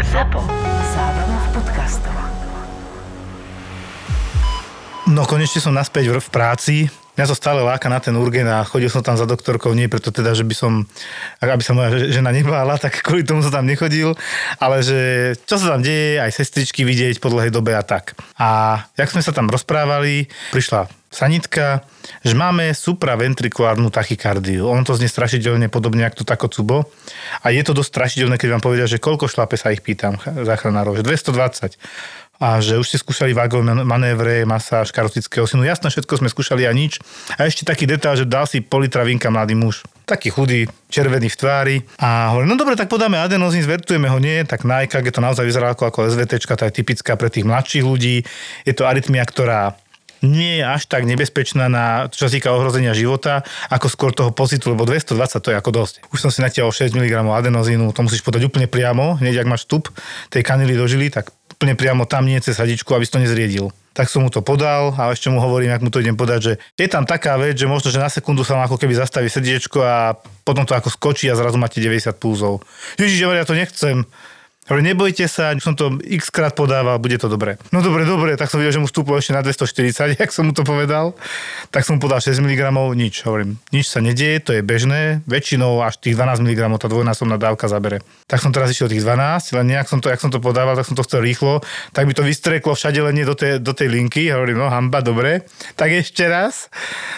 ZAPO. Zábrná v podcastov. No konečne som naspäť v, práci. Mňa to stále láka na ten urgen a chodil som tam za doktorkou, nie preto teda, že by som, aby sa moja žena nebála, tak kvôli tomu som tam nechodil, ale že čo sa tam deje, aj sestričky vidieť po dlhej dobe a tak. A jak sme sa tam rozprávali, prišla sanitka, že máme supraventrikulárnu tachykardiu. On to znie strašidelne podobne ako to takocubo. A je to dosť strašidelné, keď vám povedia, že koľko šlape sa ich pýtam záchranárov, že 220 a že už ste skúšali vágové manévre, masáž karotického synu. Jasné, všetko sme skúšali a nič. A ešte taký detail, že dal si pol litra vinka mladý muž. Taký chudý, červený v tvári. A hovorí, no dobre, tak podáme adenozín, zvertujeme ho, nie. Tak na EKG to naozaj vyzerá ako, ako SVT, tá je typická pre tých mladších ľudí. Je to arytmia, ktorá nie je až tak nebezpečná na, čo sa týka ohrozenia života, ako skôr toho pocitu, lebo 220 to je ako dosť. Už som si natiahol 6 mg adenozínu, to musíš podať úplne priamo, hneď ak máš vstup tej kanily do žily, tak úplne priamo tam nie cez hadičku, aby si to nezriedil. Tak som mu to podal a ešte mu hovorím, ak mu to idem podať, že je tam taká vec, že možno, že na sekundu sa vám ako keby zastaví srdiečko a potom to ako skočí a zrazu máte 90 púzov. Ježiš, ja to nechcem. Hovorí, nebojte sa, som to x krát podával, bude to dobre. No dobre, dobre, tak som videl, že mu stúplo ešte na 240, jak som mu to povedal. Tak som mu podal 6 mg, nič. Hovorím, nič sa nedieje, to je bežné. Väčšinou až tých 12 mg tá dvojnásobná dávka zabere. Tak som teraz išiel tých 12, len nejak som to, jak som to podával, tak som to chcel rýchlo, tak by to vystreklo všade len nie do tej, do tej linky. Hovorím, no hamba, dobre. Tak ešte raz.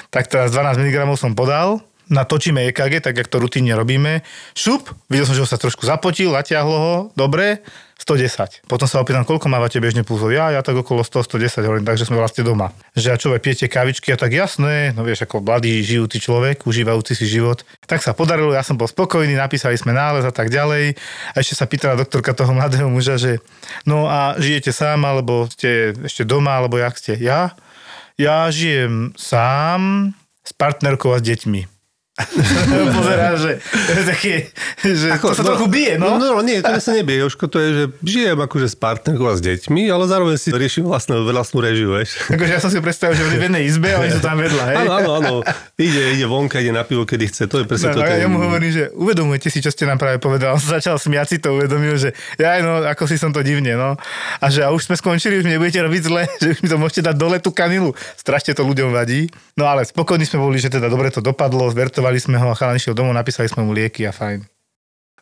Tak teraz 12 mg som podal, natočíme EKG, tak jak to rutinne robíme. Šup, videl som, že ho sa trošku zapotil, natiahlo ho, dobre, 110. Potom sa opýtam, koľko mávate bežne pulzov? Ja, ja tak okolo 100, 110, hovorím, takže sme vlastne doma. Že a čo, pijete kavičky a tak jasné, no vieš, ako mladý, žijúci človek, užívajúci si život. Tak sa podarilo, ja som bol spokojný, napísali sme nález a tak ďalej. A ešte sa pýtala doktorka toho mladého muža, že no a žijete sám, alebo ste ešte doma, alebo jak ste? Ja? Ja žijem sám s partnerkou a s deťmi. Pozerá, že, také, že Ako, to sa no, trochu bije, no? No, no nie, to sa nebije, Jožko, to je, že žijem akože s partnerkou a s deťmi, ale zároveň si riešim vlastnú, vlastnú režiu, vieš. Akože ja som si predstavil, že v jednej izbe a oni sú tam vedľa, hej? Áno, áno, áno. Ide, ide vonka, ide na pivo, kedy chce, to je presne no, to. Ja, ja mu hovorím, že uvedomujete si, čo ste nám práve povedal. Začal smiať si to, uvedomil, že ja, no, ako si som to divne, no. A že a už sme skončili, už mi nebudete robiť zle, že už mi to môžete dať dole tú kanilu. Strašne to ľuďom vadí. No ale spokojní sme boli, že teda dobre to dopadlo, zverto Zvertovali sme ho chalan išiel domov, napísali sme mu lieky a fajn.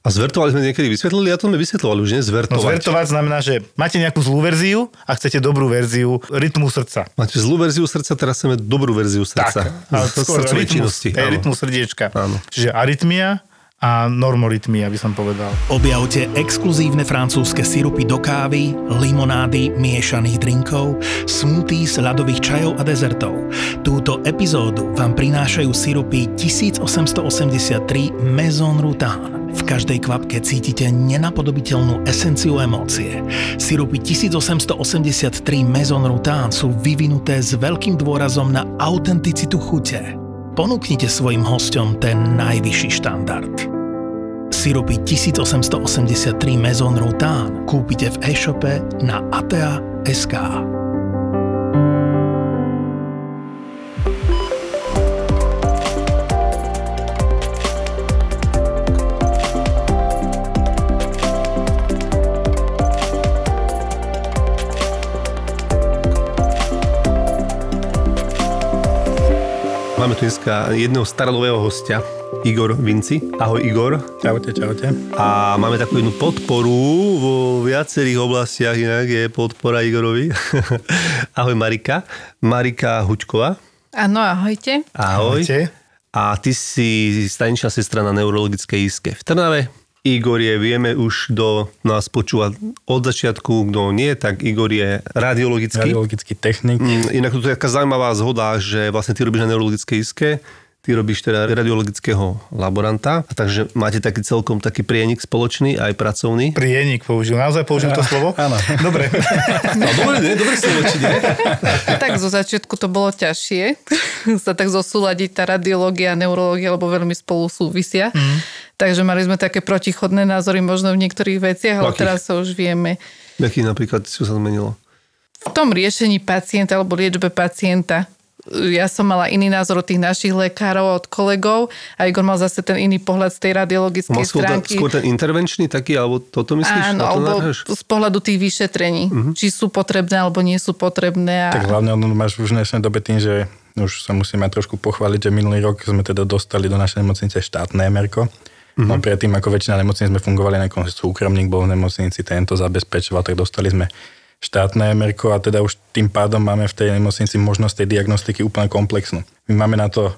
A zvertovali sme niekedy vysvetlili? Ja to sme vysvetlovali už, nie? Zvertovať. No zvertovať znamená, že máte nejakú zlú verziu a chcete dobrú verziu rytmu srdca. Máte zlú verziu srdca, teraz chceme dobrú verziu srdca. Tak, ale skôr rytmus, rytmus srdiečka. Áno. Čiže arytmia, a normorytmy, aby som povedal. Objavte exkluzívne francúzske sirupy do kávy, limonády, miešaných drinkov, smoothies, ľadových čajov a dezertov. Túto epizódu vám prinášajú sirupy 1883 Maison Rutan. V každej kvapke cítite nenapodobiteľnú esenciu emócie. Sirupy 1883 Maison Rutan sú vyvinuté s veľkým dôrazom na autenticitu chute Ponúknite svojim hostom ten najvyšší štandard. Sirupy 1883 Maison Routan kúpite v e-shope na atea.sk. Máme tu dneska jedného starolového hostia, Igor Vinci. Ahoj Igor. Čaute, čaute. A máme takú jednu podporu vo viacerých oblastiach, inak je podpora Igorovi. Ahoj Marika. Marika Hučková. Áno, ahojte. Ahoj. Ahojte. A ty si staničná sestra na neurologickej iske v Trnave. Igor je, vieme už, kto nás počúva od začiatku, kto nie, tak Igor je radiologický. Radiologický technik. Mm, inak to je taká zaujímavá zhoda, že vlastne ty robíš na neurologickej iske, ty robíš teda radiologického laboranta, a takže máte taký celkom taký prienik spoločný, aj pracovný. Prienik použil, naozaj použil to slovo? Áno. Dobre. No, dobre, nie, dobre slovo, či nie? Tak zo začiatku to bolo ťažšie, sa tak zosúľadiť tá radiológia a neurológia, lebo veľmi spolu súvisia. Mm. Takže mali sme také protichodné názory možno v niektorých veciach, ale Akých? teraz sa už vieme. Aký napríklad, čo sa zmenilo? V tom riešení pacienta alebo liečbe pacienta ja som mala iný názor od tých našich lekárov, od kolegov a Igor mal zase ten iný pohľad z tej radiologickej Mal skôr, stránky. skôr ten intervenčný taký, alebo toto myslíš? Áno, Na to alebo narážaš? z pohľadu tých vyšetrení. Mhm. Či sú potrebné, alebo nie sú potrebné. A... Tak hlavne ono máš už v dnešnej dobe tým, že už sa musíme trošku pochváliť, že minulý rok sme teda dostali do našej nemocnice štátne MRko. Mm-hmm. No predtým, ako väčšina nemocníc sme fungovali, na nejakom súkromník bol v nemocnici, tento zabezpečoval, tak dostali sme štátne MRko a teda už tým pádom máme v tej nemocnici možnosť tej diagnostiky úplne komplexnú. My máme na to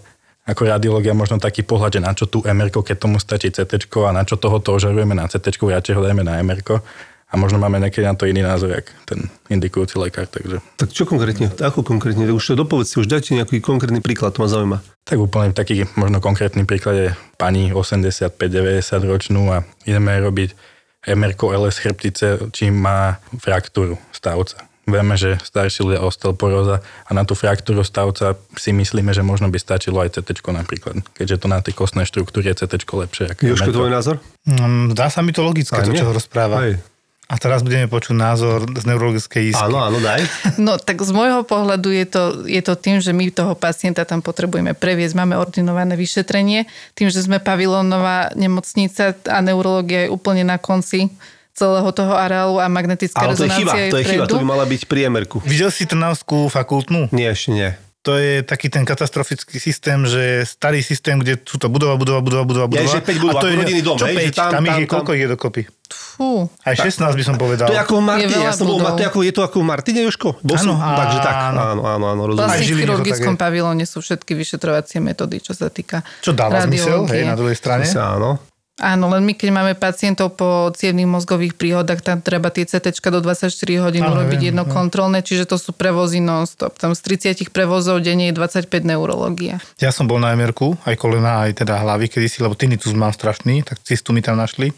ako radiológia možno taký pohľad, že na čo tu MRko, keď tomu stačí CT a na čo toho to ožarujeme na CT, radšej ho dajme na MRko a možno máme niekedy na to iný názor, jak ten indikujúci lekár. Takže Tak čo konkrétne? Ako konkrétne? Už dopovedz si, už dajte nejaký konkrétny príklad, to ma zaujíma. Tak úplne taký možno konkrétny príklad je pani 85-90 ročnú a ideme robiť MRK LS chrbtice, či má fraktúru stavca. Vieme, že starší ľudia osteoporóza a na tú fraktúru stavca si myslíme, že možno by stačilo aj CT napríklad. Keďže to na tej kostnej štruktúre je CT lepšie. MRko. tvoj názor? Mm, Zdá sa mi to logické, Aj to, čo ho rozpráva. Hej. A teraz budeme počuť názor z neurologickej isky. Áno, áno, daj. No tak z môjho pohľadu je to, je to tým, že my toho pacienta tam potrebujeme previesť. Máme ordinované vyšetrenie. Tým, že sme pavilónová nemocnica a neurológia je úplne na konci celého toho areálu a magnetická Ale to je chyba, to je chyba, to by mala byť pri emerku. Videl si Trnavskú fakultnú? Nie, ešte nie. To je taký ten katastrofický systém, že starý systém, kde sú to budova, budova, budova, budova, Ja, budova. že päť budov, a to je, rodinný dom, čo hej, že 5? tam- Tam, ich tam- je, koľko ich je dokopy? Fú. Aj 16 by som povedal. To je ako Martine, Je ja som bol budov. Martine, ako, je to ako Martine, Jožko? Bol som, Áno, takže tak, áno. áno, áno, áno, rozumiem. Vlastne v to chirurgickom tak je. pavilóne sú všetky vyšetrovacie metódy, čo sa týka Čo dáva zmysel, hej, na druhej strane. Áno. Áno, len my keď máme pacientov po cievných mozgových príhodách, tam treba tie CT do 24 hodín Áno, urobiť viem, jedno viem. kontrolné, čiže to sú prevozy non-stop. Tam z 30 prevozov denne je 25 neurológia. Ja som bol na MRku, aj kolena, aj teda hlavy kedysi, lebo tinnitus mám strašný, tak cistu mi tam našli.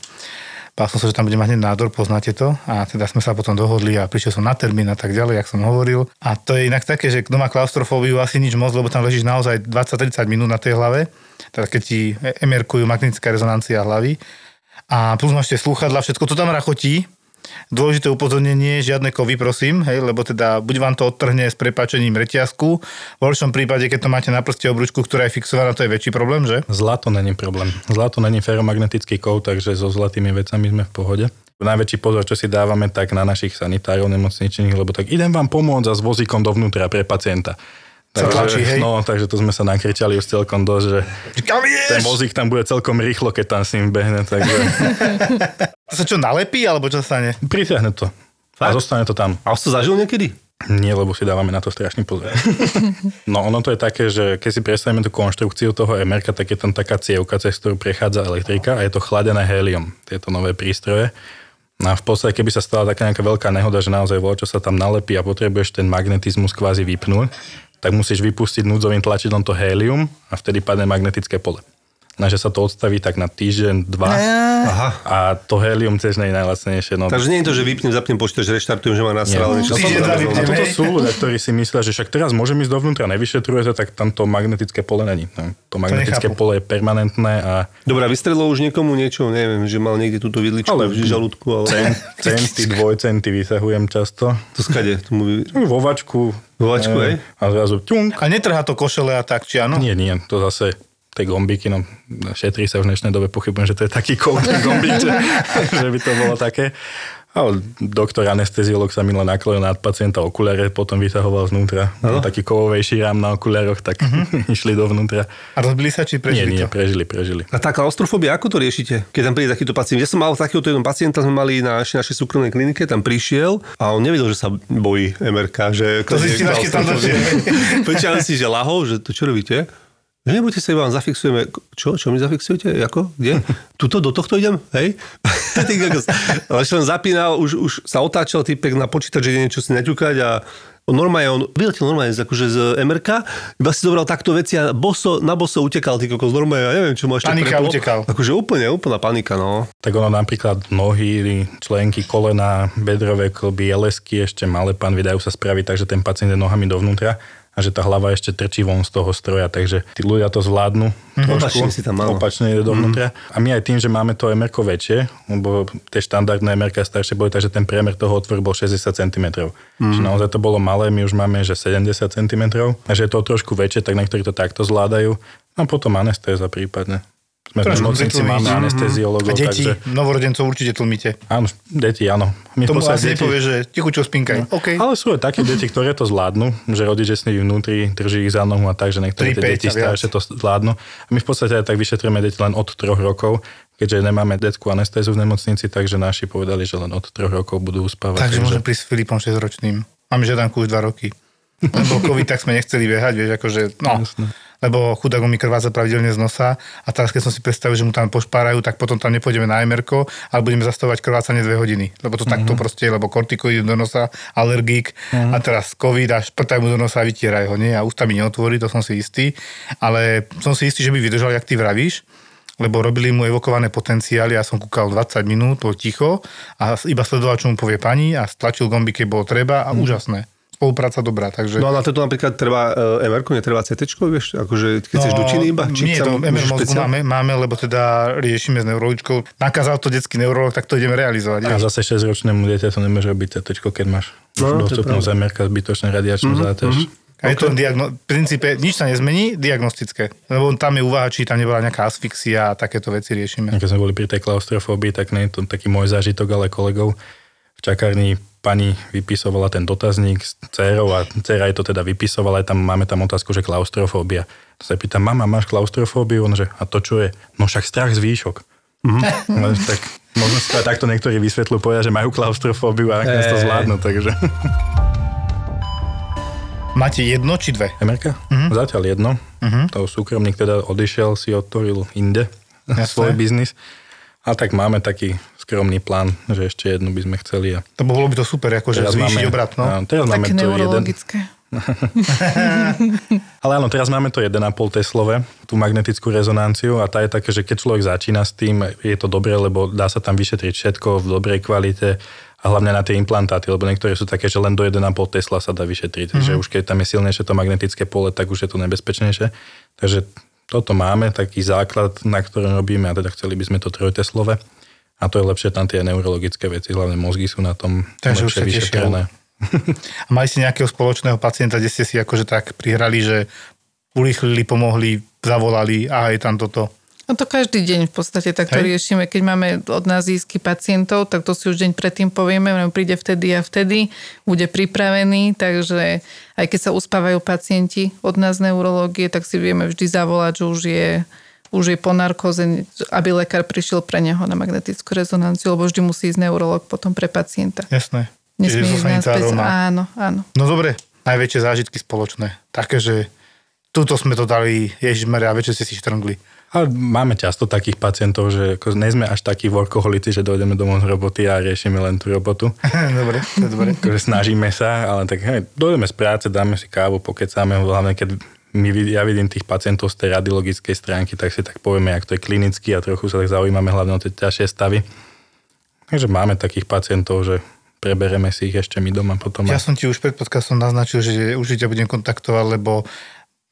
Bál som sa, že tam bude mať hneď nádor, poznáte to. A teda sme sa potom dohodli a prišiel som na termín a tak ďalej, jak som hovoril. A to je inak také, že kto má klaustrofóbiu, asi nič moc, lebo tam ležíš naozaj 20-30 minút na tej hlave. Teda keď ti emerkujú magnetická rezonancia hlavy. A plus máš tie slúchadla, všetko to tam rachotí. Dôležité upozornenie, žiadne kovy, prosím, hej, lebo teda buď vám to odtrhne s prepačením reťazku, v horšom prípade, keď to máte na prste obručku, ktorá je fixovaná, to je väčší problém, že? Zlato není problém. Zlato není feromagnetický kov, takže so zlatými vecami sme v pohode. Najväčší pozor, čo si dávame tak na našich sanitárov nemocničných, lebo tak idem vám pomôcť a s vozíkom dovnútra pre pacienta. Sa tlačí, hej? no, takže to sme sa nakričali už celkom dosť, že Kam ten vozík tam bude celkom rýchlo, keď tam s ním behne, takže To sa čo, nalepí, alebo čo sa stane? pritiahne to. A Fakt? zostane to tam. A už to zažil niekedy? Nie, lebo si dávame na to strašný pozor. No ono to je také, že keď si predstavíme tú konštrukciu toho MRK, tak je tam taká cievka, cez ktorú prechádza elektrika a je to chladené hélium, tieto nové prístroje. No a v podstate, keby sa stala taká nejaká veľká nehoda, že naozaj voľa, čo sa tam nalepí a potrebuješ ten magnetizmus kvázi vypnúť, tak musíš vypustiť núdzovým tlačidlom to hélium a vtedy padne magnetické pole. Na že sa to odstaví tak na týždeň, dva Aha. a to hélium tiež nie je najlacnejšie. No, Takže nie je to, že vypnem, zapnem počítač, reštartujem, že má nasral. niečo Týždeň sa A toto sú ľudia, ktorí si myslia, že však teraz môžem ísť dovnútra, nevyšetruje to, tak tam to magnetické pole není. No, To magnetické nechápu. pole je permanentné a Dobre, a vystrelilo už niekomu niečo, neviem, že mal niekde túto vidličku Ale- v žalúdku, ale... cen, centy, dvojcenty vysahujem často. To skade, tomu... Vo vačku. Vo vačku, eh? A zrazu ťunk. A netrhá to košele a tak, či áno? Nie, nie, to zase tie gombiky, no šetrí sa v dnešnej dobe, pochybujem, že to je taký kov, gombík, že, že by to bolo také. Ale doktor anesteziolog sa minule naklonil nad pacienta okuliare, potom vysahoval znútra. No. Taký kovovejší rám na okuliaroch, tak uh-huh. išli dovnútra. A rozbili sa, či Nie, prežili nie, to? prežili, prežili. A tá klaustrofóbia, ako to riešite, keď tam príde takýto pacient? Ja som mal takéhoto jednom pacienta, sme mali na našej, našej súkromnej klinike, tam prišiel a on nevedel, že sa bojí MRK. Že To až keď tam. Počítam si, že lahol, že to čo robíte? Že nebojte sa, vám zafixujeme. Čo? Čo mi zafixujete? Ako? Kde? Tuto, do tohto idem? Hej? Ale som zapínal, už, už sa otáčal typek na počítač, že niečo si naťukať a on normálne, on vyletel normálne z- akože z MRK, iba si zobral takto veci a boso, na boso utekal, ty kokos, normálne, ja neviem, čo mu ešte Panika, preplo. utekal. Akože úplne, úplná panika, no. Tak ono napríklad nohy, členky, kolena, bedrové klby, lesky, ešte malé pán vydajú sa spraviť, takže ten pacient je nohami dovnútra a že tá hlava ešte trčí von z toho stroja, takže tí ľudia to zvládnu trošku. Opačne si tam, áno. Opačne ide dovnútra. A my aj tým, že máme to MR väčšie, lebo tie štandardné MR staršie boli, takže ten priemer toho otvoru bol 60 cm. Čiže naozaj to bolo malé, my už máme, že 70 cm. A že je to trošku väčšie, tak niektorí to takto zvládajú. No a potom anestéza prípadne. Sme v nemocnici, máme Mhm. anesteziologov, A deti, takže... novorodencov určite tlmíte. Áno, deti, áno. My Tomu asi deti- nepovie, že tichučo spinkaj. OK. ale sú aj také deti, ktoré to zvládnu, že rodič je s nimi vnútri, drží ich za nohu a tak, že niektoré Tri, tie päť deti a viac. staršie to zvládnu. A my v podstate aj tak vyšetrujeme deti len od troch rokov, keďže nemáme detskú anestézu v nemocnici, takže naši povedali, že len od troch rokov budú uspávať. Takže môžem prísť s Filipom 6-ročným. Mám žiadanku už 2 roky. Lebo COVID, tak sme nechceli behať, vieš, akože, no. Lebo chudák mi krváca pravidelne z nosa a teraz keď som si predstavil, že mu tam pošpárajú, tak potom tam nepôjdeme na mr ale budeme zastavovať krvácanie 2 hodiny. Lebo to takto proste lebo kortikoid do nosa, alergík a teraz COVID a šprtaj mu do nosa a vytieraj ho, nie? A ústa mi neotvorí, to som si istý. Ale som si istý, že by vydržal, jak ty vravíš, lebo robili mu evokované potenciály, ja som kúkal 20 minút, bol ticho a iba sledoval, čo mu povie pani a stlačil gomby, keď bolo treba a úžasné. Spolupráca dobrá, takže... No a na toto napríklad treba uh, MR, netreba CT, vieš, akože keď chceš dutiny iba? No, Nie, to MR môžeš mozgu špeciál- máme, máme, lebo teda riešime s neurologičkou. Nakázal to detský neurolog, tak to ideme realizovať. A vieš. zase 6-ročnému dieťaťu nemôže robiť CT, keď máš No, to je dostupnú pravda. zemerka, zbytočné radiačnú záťaž. A je to diagno- v princípe nič sa nezmení, diagnostické. Lebo tam je úvaha, či tam nebola nejaká asfixia a takéto veci riešime. Keď sme boli pri tej klaustrofóbii, tak nie je to taký môj zážitok, ale kolegov v čakárni pani vypisovala ten dotazník s dcerou a dcera jej to teda vypisovala, aj tam máme tam otázku, že klaustrofóbia. To sa pýtam, mama, máš klaustrofóbiu? On že, a to čo je? No však strach z výšok. No, tak možno si to aj takto niektorí vysvetľujú, povedia, že majú klaustrofóbiu a nakoniec to zvládnu, takže... Máte jedno či dve? Emerka? Zatiaľ jedno. To súkromník teda odišiel, si otvoril inde Jasné. svoj biznis. Ale tak máme taký skromný plán, že ešte jednu by sme chceli. A To bolo by to super, akože zvýšiť obrat, no. áno, teraz máme Také to jeden, neurologické. ale áno, teraz máme to 1,5 Teslové, tú magnetickú rezonanciu a tá je také, že keď človek začína s tým, je to dobré, lebo dá sa tam vyšetriť všetko v dobrej kvalite a hlavne na tie implantáty, lebo niektoré sú také, že len do 1,5 Tesla sa dá vyšetriť. Mm-hmm. Že už keď tam je silnejšie to magnetické pole, tak už je to nebezpečnejšie. Takže toto máme, taký základ, na ktorom robíme a teda chceli by sme to trojteslové. A to je lepšie tam tie neurologické veci, hlavne mozgy sú na tom Takže už lepšie vyšetrené. A mali ste nejakého spoločného pacienta, kde ste si akože tak prihrali, že urýchlili, pomohli, zavolali a je tam toto. No to každý deň v podstate takto Hej. riešime. Keď máme od nás získy pacientov, tak to si už deň predtým povieme, on príde vtedy a vtedy, bude pripravený, takže aj keď sa uspávajú pacienti od nás z neurológie, tak si vieme vždy zavolať, že už je už je po narkóze, aby lekár prišiel pre neho na magnetickú rezonanciu, lebo vždy musí ísť neurolog potom pre pacienta. Jasné. Nesmie ísť na sanitárov spec- má- Áno, áno. No dobre, najväčšie zážitky spoločné. Také, že tuto sme to dali, ježišmarja, a večer ste si štrngli. Ale máme často takých pacientov, že ako nie sme až takí workoholici, že dojdeme domov z roboty a riešime len tú robotu. dobre, to je dobre. Akože snažíme sa, ale tak hej, dojdeme z práce, dáme si kávu, pokecáme, hlavne keď my, ja vidím tých pacientov z tej radiologickej stránky, tak si tak povieme, jak to je klinicky a trochu sa tak zaujímame hlavne o tie ťažšie stavy. Takže máme takých pacientov, že prebereme si ich ešte my doma potom. Ja som ti už pred podcastom naznačil, že určite budem kontaktovať, lebo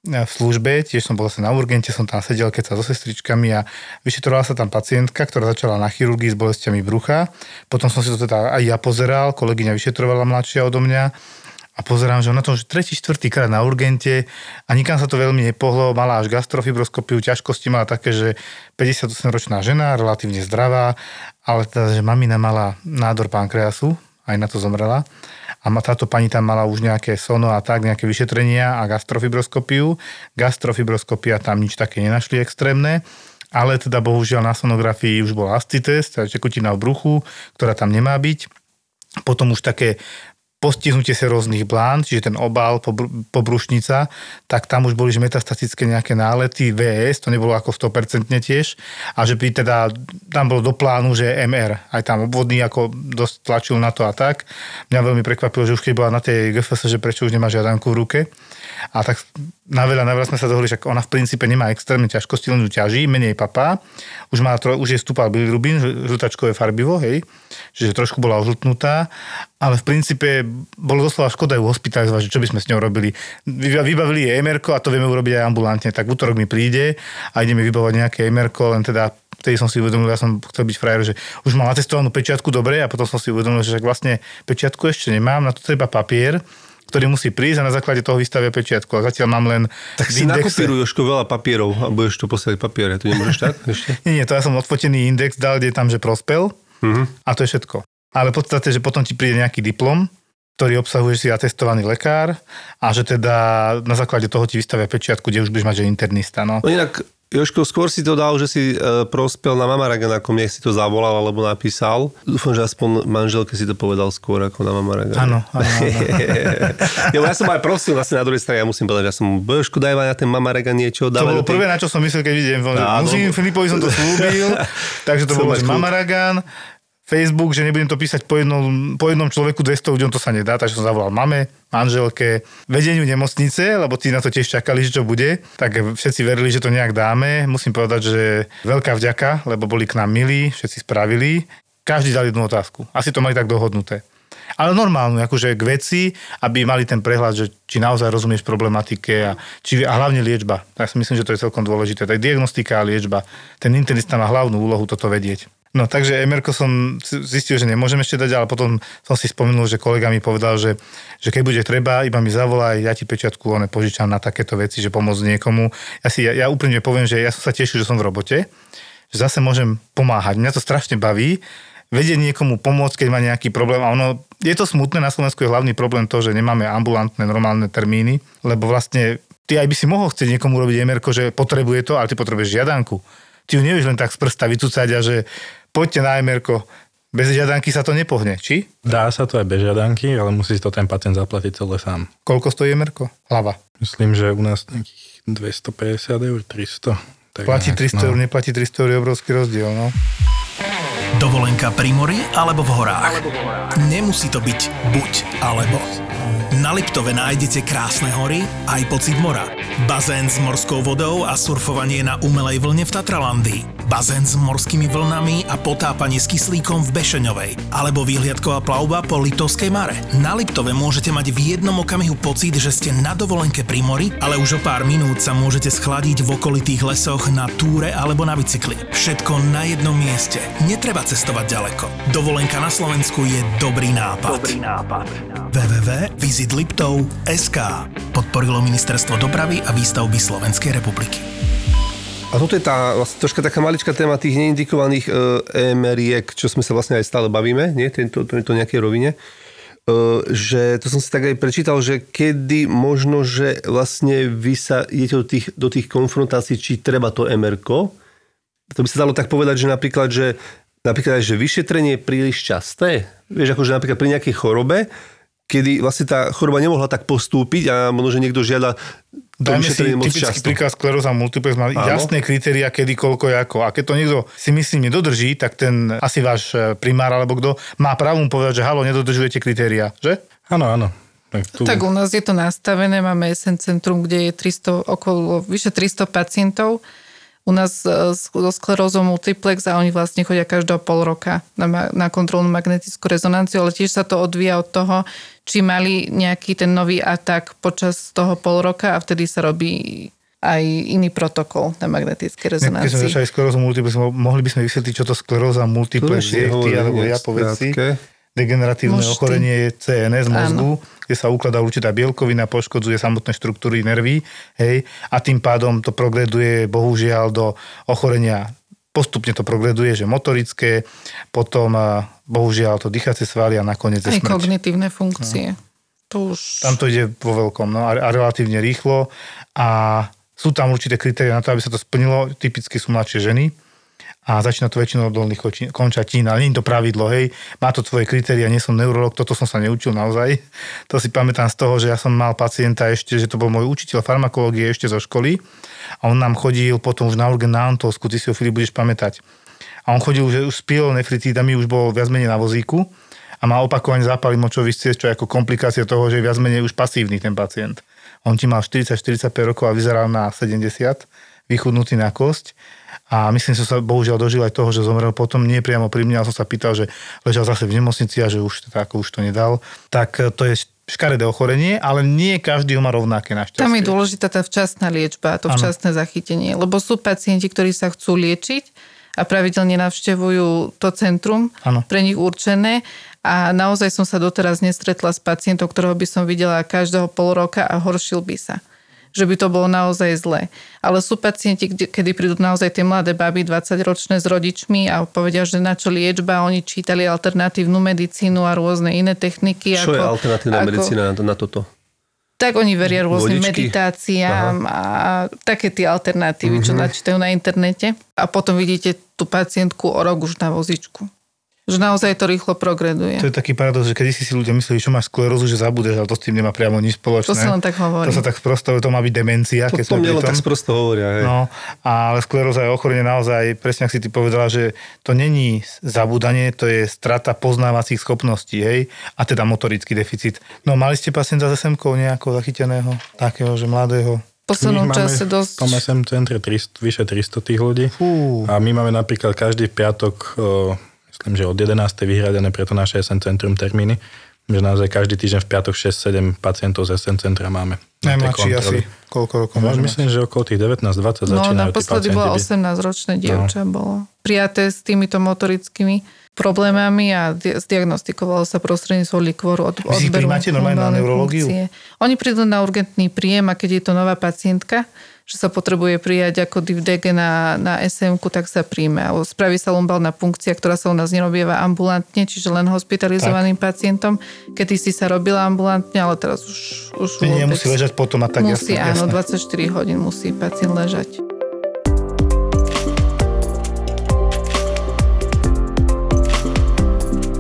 v službe, tiež som bol zase na urgente, som tam sedel keď sa so sestričkami a vyšetrovala sa tam pacientka, ktorá začala na chirurgii s bolestiami brucha. Potom som si to teda aj ja pozeral, kolegyňa vyšetrovala mladšia odo mňa a pozerám, že ona to už tretí, štvrtý krát na urgente a nikam sa to veľmi nepohlo, mala až gastrofibroskopiu, ťažkosti mala také, že 58-ročná žena, relatívne zdravá, ale teda, že mamina mala nádor pankreasu, aj na to zomrela. A táto pani tam mala už nejaké sono a tak, nejaké vyšetrenia a gastrofibroskopiu. Gastrofibroskopia tam nič také nenašli extrémne, ale teda bohužiaľ na sonografii už bol astitest, teda tekutina v bruchu, ktorá tam nemá byť. Potom už také postihnutie seróznych blán, čiže ten obal, pobr- pobrušnica, tak tam už boli metastatické nejaké nálety, VS, to nebolo ako 100% tiež, a že by teda, tam bolo do plánu, že MR, aj tam obvodný ako dosť tlačil na to a tak. Mňa veľmi prekvapilo, že už keď bola na tej GFS, že prečo už nemá žiadanku v ruke. A tak na veľa, na veľa sme sa dohodli, že ona v princípe nemá extrémne ťažkosti, len ju ťaží, menej papá. Už, má, už je stúpal bilirubín, žl- žltačkové farbivo, hej, čiže trošku bola ožltnutá, ale v princípe bolo doslova škoda ju hospitalizovať, že čo by sme s ňou robili. Vy- Vybavili jej emerko a to vieme urobiť aj ambulantne. Tak v útorok mi príde a ideme vybavovať nejaké emerko, len teda vtedy som si uvedomil, ja som chcel byť frajer, že už mám atestovanú pečiatku dobre a potom som si uvedomil, že vlastne pečiatku ešte nemám, na to treba papier, ktorý musí prísť a na základe toho vystavia pečiatku. A zatiaľ mám len Tak si nakopíruj, Jožko, veľa papierov a budeš to posielať papiere. To nemôžeš tak ešte? Nie, nie, to ja som odfotený index dal, kde je tam, že prospel a to je všetko. Ale v podstate, že potom ti príde nejaký diplom, ktorý obsahuje, si atestovaný lekár a že teda na základe toho ti vystavia pečiatku, kde už budeš mať, že internista. No. No inak, Jožko, skôr si to dal, že si e, prospel na Mamaragan, ako mne si to zavolal alebo napísal. Dúfam, že aspoň manželke si to povedal skôr ako na Mamaragan. Áno, áno, áno. ja, som aj prosil asi na druhej strane, ja musím povedať, že ja som Jožko, daj na ten Mamaragan niečo. To bolo prvé, na čo som myslel, keď vidím. Musím, Filipovi som to slúbil, takže to bolo. Mamaragan, Facebook, že nebudem to písať po jednom, po jednom človeku 200 ľuďom, to sa nedá, takže som zavolal mame, manželke, vedeniu nemocnice, lebo tí na to tiež čakali, že čo bude, tak všetci verili, že to nejak dáme. Musím povedať, že veľká vďaka, lebo boli k nám milí, všetci spravili. Každý dal jednu otázku. Asi to mali tak dohodnuté. Ale normálnu, akože k veci, aby mali ten prehľad, že či naozaj rozumieš problematike a, či, a hlavne liečba. Tak si myslím, že to je celkom dôležité. Tak diagnostika a liečba. Ten internista má hlavnú úlohu toto vedieť. No takže MRko som zistil, že nemôžem ešte dať, ale potom som si spomenul, že kolega mi povedal, že, že keď bude treba, iba mi zavolaj, ja ti pečiatku one požičam na takéto veci, že pomôcť niekomu. Ja, si, ja, ja úplne poviem, že ja som sa tešil, že som v robote, že zase môžem pomáhať. Mňa to strašne baví, vedieť niekomu pomôcť, keď má nejaký problém. A ono, je to smutné, na Slovensku je hlavný problém to, že nemáme ambulantné normálne termíny, lebo vlastne ty aj by si mohol chcieť niekomu robiť emerko, že potrebuje to, ale ty potrebuješ žiadanku. Ty ju nevieš len tak z prsta vycúcať a že poďte na emerko. Bez žiadanky sa to nepohne, či? Dá sa to aj bez žiadanky, ale musí si to ten pacient zaplatiť celé sám. Koľko stojí emerko? Hlava. Myslím, že u nás nejakých 250 eur, 300. Tak Platí nejak, 300 eur, neplatí 300 eur, je obrovský rozdiel, no. Dovolenka pri mori alebo v horách. Nemusí to byť buď alebo. Na Liptove nájdete krásne hory aj pocit mora. Bazén s morskou vodou a surfovanie na umelej vlne v Tatralandii. Bazén s morskými vlnami a potápanie s kyslíkom v Bešeňovej. Alebo výhliadková plavba po Liptovskej mare. Na Liptove môžete mať v jednom okamihu pocit, že ste na dovolenke pri mori, ale už o pár minút sa môžete schladiť v okolitých lesoch na túre alebo na bicykli. Všetko na jednom mieste. Netreba cestovať ďaleko. Dovolenka na Slovensku je dobrý nápad. Dobrý nápad. www.visitliptov.sk Podporilo Ministerstvo dopravy a výstavby Slovenskej republiky. A toto je tá vlastne troška taká maličká téma tých neindikovaných e, emeriek, čo sme sa vlastne aj stále bavíme, nie? Tento, to, to nejakej rovine. E, že to som si tak aj prečítal, že kedy možno, že vlastne vy sa idete do tých, do tých konfrontácií, či treba to emerko. To by sa dalo tak povedať, že napríklad, že napríklad aj, že vyšetrenie je príliš časté. Vieš, akože napríklad pri nejakej chorobe, kedy vlastne tá choroba nemohla tak postúpiť a možno, že niekto žiada to Dajme si typický často. príklad skleróza multiplex má Áno. jasné kritéria, kedy, koľko, ako. A keď to niekto si myslím nedodrží, tak ten asi váš e, primár alebo kto má právo mu povedať, že halo, nedodržujete kritéria, že? Áno, áno. Tak, tu, Tak u nás je to nastavené, máme SN centrum, kde je 300, okolo, vyše 300 pacientov. U nás e, s- so sklerózou multiplex a oni vlastne chodia každého pol roka na, ma- na kontrolnú magnetickú rezonanciu, ale tiež sa to odvíja od toho, či mali nejaký ten nový atak počas toho pol roka a vtedy sa robí aj iný protokol na magnetickej Keď sme rezonancii. začali sklerózu multiplex, mo- mohli by sme vysvetliť, čo to skleróza multiplex je, ty alebo ja povedz si. Degeneratívne Môžeš ty. ochorenie je CNS mozgu, kde sa ukladá určitá bielkovina, poškodzuje samotné štruktúry nervy, hej, a tým pádom to progreduje bohužiaľ do ochorenia postupne to progreduje, že motorické, potom bohužiaľ to dýchacie svaly a nakoniec je Aj smrť. kognitívne funkcie. To už... Tam to ide vo veľkom no, a, a relatívne rýchlo a sú tam určité kritéria na to, aby sa to splnilo. Typicky sú mladšie ženy a začína to väčšinou od dolných končatín, ale nie je to pravidlo, hej, má to svoje kritéria, nie som neurolog, toto som sa neučil naozaj. To si pamätám z toho, že ja som mal pacienta ešte, že to bol môj učiteľ farmakológie ešte zo školy a on nám chodil potom už na urgen na Antolsku, ty si ho Filip budeš pamätať. A on chodil, že už s pylonefritídami, už bol viac menej na vozíku a má opakovane zápaly močových ciest, čo je ako komplikácia toho, že je viac menej už pasívny ten pacient. On ti mal 40-45 rokov a vyzeral na 70, vychudnutý na kosť. A myslím, že som sa bohužiaľ dožil aj toho, že zomrel potom nie priamo pri mne, ale som sa pýtal, že ležal zase v nemocnici a že už, teda, ako už to nedal. Tak e, to je škaredé ochorenie, ale nie každý ho má rovnaké našťastie. Tam je dôležitá tá včasná liečba, to včasné zachytenie, lebo sú pacienti, ktorí sa chcú liečiť a pravidelne navštevujú to centrum Áno. pre nich určené a naozaj som sa doteraz nestretla s pacientom, ktorého by som videla každého pol roka a horšil by sa že by to bolo naozaj zlé. Ale sú pacienti, kedy prídu naozaj tie mladé baby, 20-ročné s rodičmi a povedia, že na čo liečba, oni čítali alternatívnu medicínu a rôzne iné techniky. Čo ako, je alternatívna ako, medicína na, toto? Tak oni veria rôznym Vodičky? meditáciám a také tie alternatívy, Mhm. čo načítajú na internete. A potom vidíte tú pacientku o rok už na vozičku. Že naozaj to rýchlo progreduje. To je taký paradox, že kedy si si ľudia mysleli, že máš sklerózu, že zabudeš, ale to s tým nemá priamo nič spoločné. To sa len tak hovorí. To sa tak sprosto, to má byť demencia, To, keď to mne tak sprosto hovoria. Hej. No, ale skleróza je ochorenie naozaj, presne ak si ty povedala, že to není zabudanie, to je strata poznávacích schopností, hej, a teda motorický deficit. No, mali ste pacienta s sm nejako zachyteného, takého, že mladého? V poslednom čase dosť... V tom SM centre 300, vyše 300 tých ľudí. Fú. A my máme napríklad každý piatok, o, myslím, že od 11. vyhradené pre to naše SN centrum termíny. Že naozaj každý týždeň v piatok 6-7 pacientov z SN centra máme. Najmladší asi, koľko rokov No, myslím, že okolo tých 19-20 No, začínajú tí naposledy bola byť. 18-ročné dievča, bolo prijaté s týmito motorickými problémami a di- zdiagnostikovalo sa prostredníctvom likvoru od Vy si normálne na neurológiu? funkcie. Oni prídu na urgentný príjem a keď je to nová pacientka, že sa potrebuje prijať ako divdege na, na SM-ku, tak sa príjme. A spraví sa lumbálna funkcia, ktorá sa u nás nerobieva ambulantne, čiže len hospitalizovaným pacientom. Kedy si sa robila ambulantne, ale teraz už, už vôbec. musí ležať potom a tak musí, jasné, áno, jasné. 24 hodín musí pacient ležať.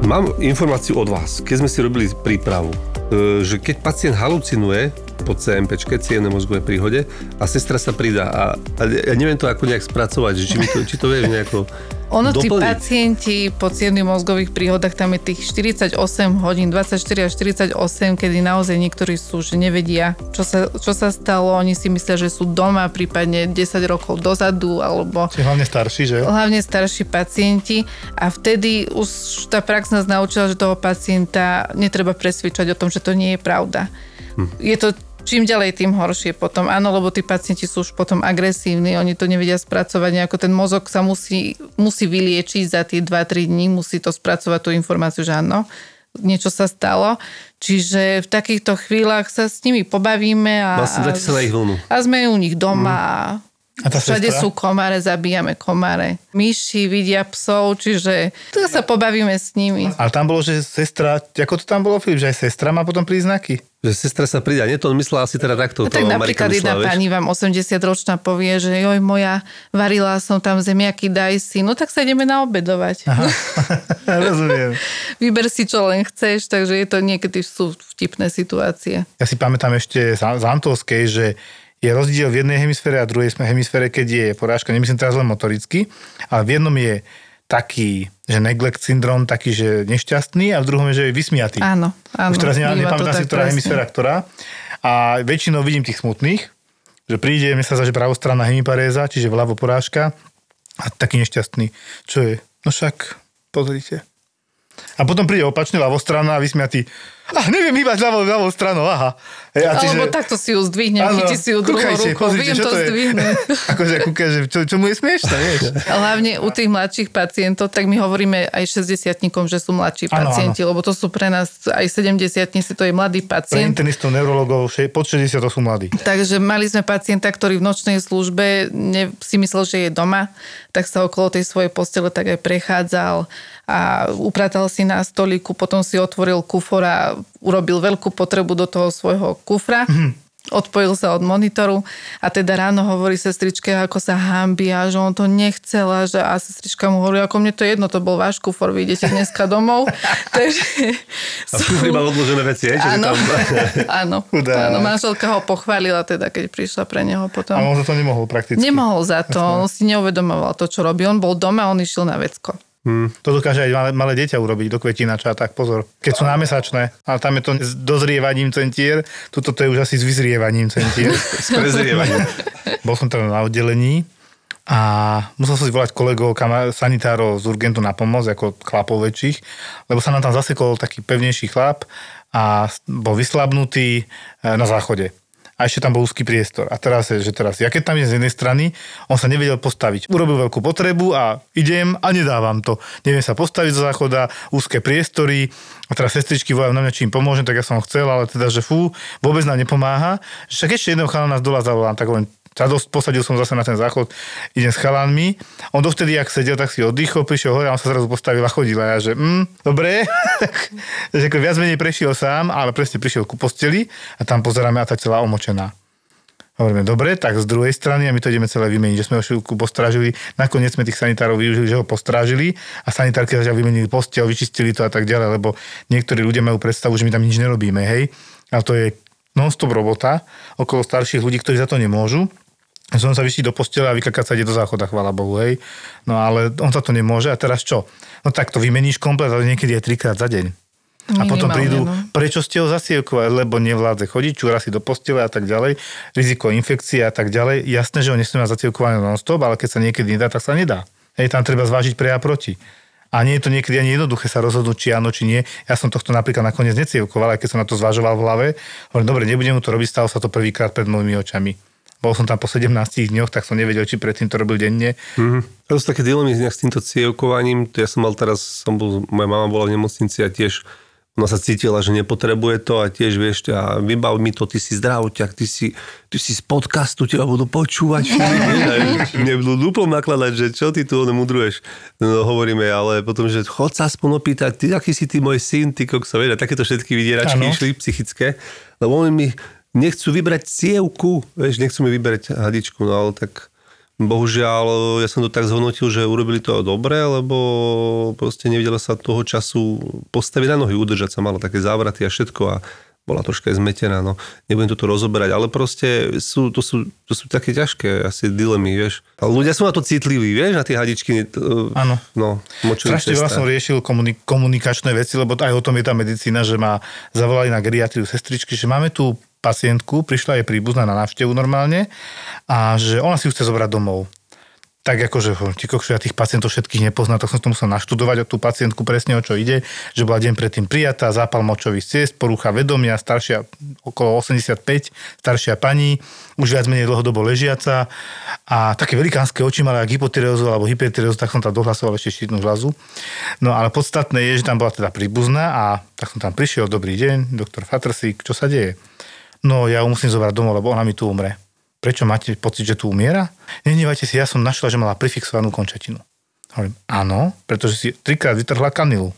Mám informáciu od vás, keď sme si robili prípravu, e, že keď pacient halucinuje po CMP, cievnej mozgovej príhode a sestra sa pridá a, a ja neviem to ako nejak spracovať, že či, mi to, či to vieš nejako Ono, tí doplniť. pacienti po cievnych mozgových príhodách, tam je tých 48 hodín, 24 až 48, kedy naozaj niektorí sú, že nevedia, čo sa, čo sa stalo. Oni si myslia, že sú doma, prípadne 10 rokov dozadu, alebo Čiže hlavne starší, že hlavne starší pacienti a vtedy už tá prax nás naučila, že toho pacienta netreba presvičať o tom, že to nie je pravda. Je to čím ďalej, tým horšie potom. Áno, lebo tí pacienti sú už potom agresívni, oni to nevedia spracovať nejako. Ten mozog sa musí, musí vyliečiť za tie 2-3 dní, musí to spracovať tú informáciu, že áno, niečo sa stalo. Čiže v takýchto chvíľach sa s nimi pobavíme a, Vlastne vlnu. a sme u nich doma a A tá Všade sestra? sú komáre, zabíjame komáre. Myši vidia psov, čiže tu sa pobavíme s nimi. Ale tam bolo, že sestra, ako to tam bolo, Filip, že aj sestra má potom príznaky? Že sestra sa pridá. Nie, to on myslela asi teda takto. No, tak to napríklad jedna myslela, pani vám 80-ročná povie, že joj moja, varila som tam zemiaky, daj si. No tak sa ideme naobedovať. Aha, rozumiem. Vyber si, čo len chceš, takže je to niekedy sú vtipné situácie. Ja si pamätám ešte z z Antolskej, že je rozdiel v jednej hemisfére a druhej hemisfére, keď je porážka, nemyslím teraz len motoricky, ale v jednom je taký, že neglect syndrom, taký, že nešťastný a v druhom je, že je vysmiatý. Áno, áno. Už teraz nepamätám si, ktorá presne. hemisféra, ktorá. A väčšinou vidím tých smutných, že príde, mne sa zdá, že pravostranná hemiparéza, čiže vľavo porážka a taký nešťastný. Čo je? No však, pozrite. A potom príde opačne ľavostrana a vysmiatý. A neviem hýbať ľavou, ľavou stranou, aha. Hej, a Alebo takto si ju zdvihnem, Áno, chytí si ju druhou rukou. pozrite, Viem to to zdvihnúť. akože kúka, že čo, čo mu je smiešne, vieš. Hlavne u tých mladších pacientov, tak my hovoríme aj 60 že sú mladší Áno, pacienti, lebo to sú pre nás aj 70 to je mladý Pre pacient. internistov, neurologov, pod 60 to sú mladí. Takže mali sme pacienta, ktorý v nočnej službe ne, si myslel, že je doma, tak sa okolo tej svojej postele tak aj prechádzal a upratal si na stoliku, potom si otvoril kufor a urobil veľkú potrebu do toho svojho kufra. Odpojil sa od monitoru a teda ráno hovorí sestričke, ako sa hambi a že on to nechcela, že a sestrička mu hovorí, ako mne to je jedno, to bol váš kufor, vy idete dneska domov. Takže A v kufri mal odložené veci, čiže Áno, tam... áno, áno, manželka ho pochválila teda, keď prišla pre neho potom. A on za to nemohol prakticky. Nemohol za to, on si neuvedomoval to, čo robí. On bol doma, on išiel na vecko. Hmm. To dokáže aj malé, malé dieťa urobiť do kvetinača, tak pozor. Keď sú námesačné, ale tam je to s dozrievaním centier, tuto to je už asi s vyzrievaním centier. S prezrievaním. Bol som tam na oddelení a musel som si volať kolegov, kamar, sanitárov z urgentu na pomoc, ako chlapov väčších, lebo sa nám tam zasekol taký pevnejší chlap a bol vyslabnutý e, na záchode a ešte tam bol úzky priestor. A teraz je, že teraz, ja keď tam idem z jednej strany, on sa nevedel postaviť. Urobil veľkú potrebu a idem a nedávam to. Neviem sa postaviť zo záchoda, úzke priestory a teraz sestričky volajú na mňa, či im pomôžem, tak ja som chcel, ale teda, že fú, vôbec nám nepomáha. Však ešte jedného chala nás dola zavolám, tak len sa dosť, posadil som zase na ten záchod, idem s chalanmi. On dovtedy, ak sedel, tak si oddychol, prišiel hore a on sa zrazu postavil a chodil. A ja, že mm, dobre, že ako viac menej prešiel sám, ale presne prišiel ku posteli a tam pozeráme a tá celá omočená. Hovoríme, dobre, tak z druhej strany a my to ideme celé vymeniť, že sme ho chvíľku postrážili. Nakoniec sme tých sanitárov využili, že ho postrážili a sanitárky začali vymenili postel, vyčistili to a tak ďalej, lebo niektorí ľudia majú predstavu, že my tam nič nerobíme, hej. A to je non-stop robota okolo starších ľudí, ktorí za to nemôžu som sa vyšiť do postele a vykakať sa ide do záchoda, chvála Bohu, hej. No ale on sa to nemôže a teraz čo? No tak to vymeníš komplet, ale niekedy aj trikrát za deň. A potom prídu, no. prečo ste ho zasievkovali, lebo nevládze chodiť, čúra si do postele a tak ďalej, riziko infekcie a tak ďalej. Jasné, že ho nesmie mať zasievkované non-stop, ale keď sa niekedy nedá, tak sa nedá. Hej, tam treba zvážiť pre a proti. A nie je to niekedy ani jednoduché sa rozhodnúť, či áno, či nie. Ja som tohto napríklad nakoniec necievkoval, aj keď som na to zvažoval v hlave. Hovorím, dobre, nebudem mu to robiť, stalo sa to prvýkrát pred mojimi očami bol som tam po 17 dňoch, tak som nevedel, či predtým to robil denne. Mm-hmm. To sú také dilemy s týmto cievkovaním. Ja som mal teraz, som bol, moja mama bola v nemocnici a tiež ona sa cítila, že nepotrebuje to a tiež vieš, a vybav mi to, ty si zdravoťak, ty si, ty si z podcastu, teba budú počúvať. Mne budú dupom nakladať, že čo ty tu mudruješ. No hovoríme, ale potom, že chod sa aspoň opýtať, ty, aký si ty môj syn, ty kokso, vieš, a takéto všetky vydieračky ano. išli psychické. Lebo on mi, nechcú vybrať cievku, vieš, nechcú mi vybrať hadičku, no ale tak bohužiaľ ja som to tak zhodnotil, že urobili to dobre, lebo proste nevedela sa toho času postaviť na nohy, udržať sa, mala také závraty a všetko a bola troška aj zmetená, no nebudem toto rozoberať, ale proste sú, to, sú, to sú také ťažké asi dilemy, vieš. Ale ľudia sú na to citliví, vieš, na tie hadičky. Áno. No, Strašne veľa som riešil komunik- komunikačné veci, lebo aj o tom je tá medicína, že ma zavolali na geriatriu sestričky, že máme tu pacientku, prišla jej príbuzná na návštevu normálne a že ona si ju chce zobrať domov tak akože ti kokšu, ja tých pacientov všetkých nepoznám, tak som to musel naštudovať o tú pacientku presne o čo ide, že bola deň predtým prijatá, zápal močových ciest, porucha vedomia, staršia, okolo 85, staršia pani, už viac menej dlhodobo ležiaca a také velikánske oči mala ako hypotyreozu alebo hypertyreozu, tak som tam dohlasoval ešte štítnu žľazu. No ale podstatné je, že tam bola teda príbuzná a tak som tam prišiel, dobrý deň, doktor Fatrsík, čo sa deje? No ja ju musím zobrať domov, lebo ona mi tu umre. Prečo máte pocit, že tu umiera? Nenevajte si, ja som našla, že mala prefixovanú končatinu. Hovorím, áno, pretože si trikrát vytrhla kanilu,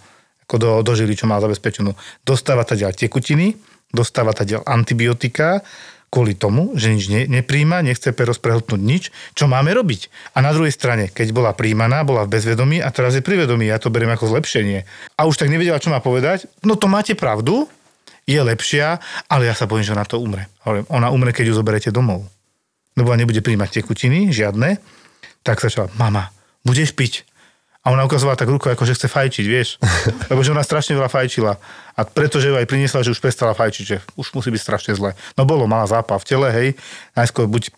ako do, do žily, čo má zabezpečenú. Dostáva ďal tekutiny, dostáva ďal antibiotika, kvôli tomu, že nič ne, nepríjma, nechce peros nič, čo máme robiť. A na druhej strane, keď bola príjmaná, bola v bezvedomí a teraz je pri vedomí, ja to beriem ako zlepšenie. A už tak nevedela, čo má povedať, no to máte pravdu, je lepšia, ale ja sa bojím, že na to umre. Hovorím, ona umre, keď ju zoberete domov lebo nebude príjmať tekutiny, žiadne, tak začala, mama, budeš piť? A ona ukazovala tak ruku, ako že chce fajčiť, vieš. Lebo že ona strašne veľa fajčila. A pretože ju aj priniesla, že už prestala fajčiť, že už musí byť strašne zle. No bolo, mala zápal v tele, hej. Najskôr buď